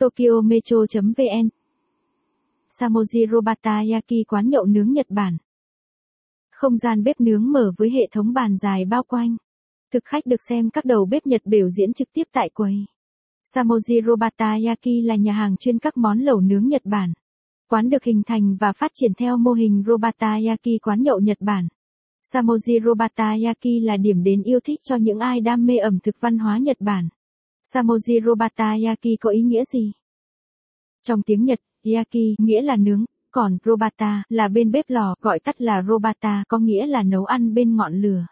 Tokyo Metro.vn Samoji Robatayaki quán nhậu nướng Nhật Bản. Không gian bếp nướng mở với hệ thống bàn dài bao quanh. Thực khách được xem các đầu bếp Nhật biểu diễn trực tiếp tại quầy. Samoji Robatayaki là nhà hàng chuyên các món lẩu nướng Nhật Bản. Quán được hình thành và phát triển theo mô hình robatayaki quán nhậu Nhật Bản. Samoji Robatayaki là điểm đến yêu thích cho những ai đam mê ẩm thực văn hóa Nhật Bản. Samoji Robata Yaki có ý nghĩa gì? Trong tiếng Nhật, Yaki nghĩa là nướng, còn Robata là bên bếp lò gọi tắt là Robata có nghĩa là nấu ăn bên ngọn lửa.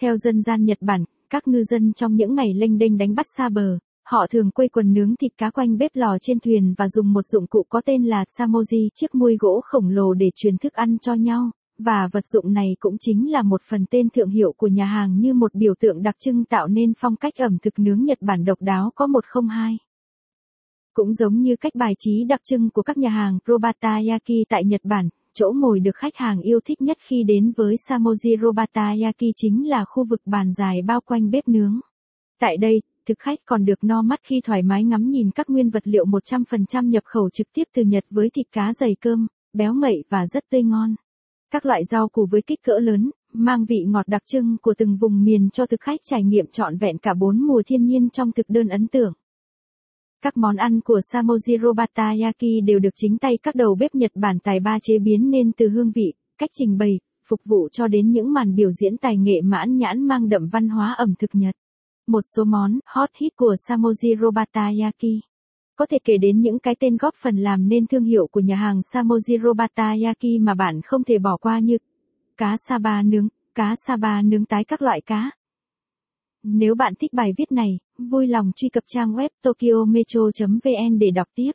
Theo dân gian Nhật Bản, các ngư dân trong những ngày lênh đênh đánh bắt xa bờ, họ thường quây quần nướng thịt cá quanh bếp lò trên thuyền và dùng một dụng cụ có tên là samoji, chiếc muôi gỗ khổng lồ để truyền thức ăn cho nhau, và vật dụng này cũng chính là một phần tên thượng hiệu của nhà hàng như một biểu tượng đặc trưng tạo nên phong cách ẩm thực nướng Nhật Bản độc đáo có 102. Cũng giống như cách bài trí đặc trưng của các nhà hàng Robatayaki tại Nhật Bản, chỗ ngồi được khách hàng yêu thích nhất khi đến với Samoji Robatayaki chính là khu vực bàn dài bao quanh bếp nướng. Tại đây, thực khách còn được no mắt khi thoải mái ngắm nhìn các nguyên vật liệu 100% nhập khẩu trực tiếp từ Nhật với thịt cá dày cơm, béo ngậy và rất tươi ngon. Các loại rau củ với kích cỡ lớn, mang vị ngọt đặc trưng của từng vùng miền cho thực khách trải nghiệm trọn vẹn cả bốn mùa thiên nhiên trong thực đơn ấn tượng. Các món ăn của Samoji Robata Yaki đều được chính tay các đầu bếp Nhật Bản tài ba chế biến nên từ hương vị, cách trình bày, phục vụ cho đến những màn biểu diễn tài nghệ mãn nhãn mang đậm văn hóa ẩm thực Nhật. Một số món hot hit của Samoji Robata Yaki có thể kể đến những cái tên góp phần làm nên thương hiệu của nhà hàng Samoji Robata Yaki mà bạn không thể bỏ qua như cá saba nướng, cá saba nướng tái các loại cá. Nếu bạn thích bài viết này, vui lòng truy cập trang web tokyometro.vn để đọc tiếp.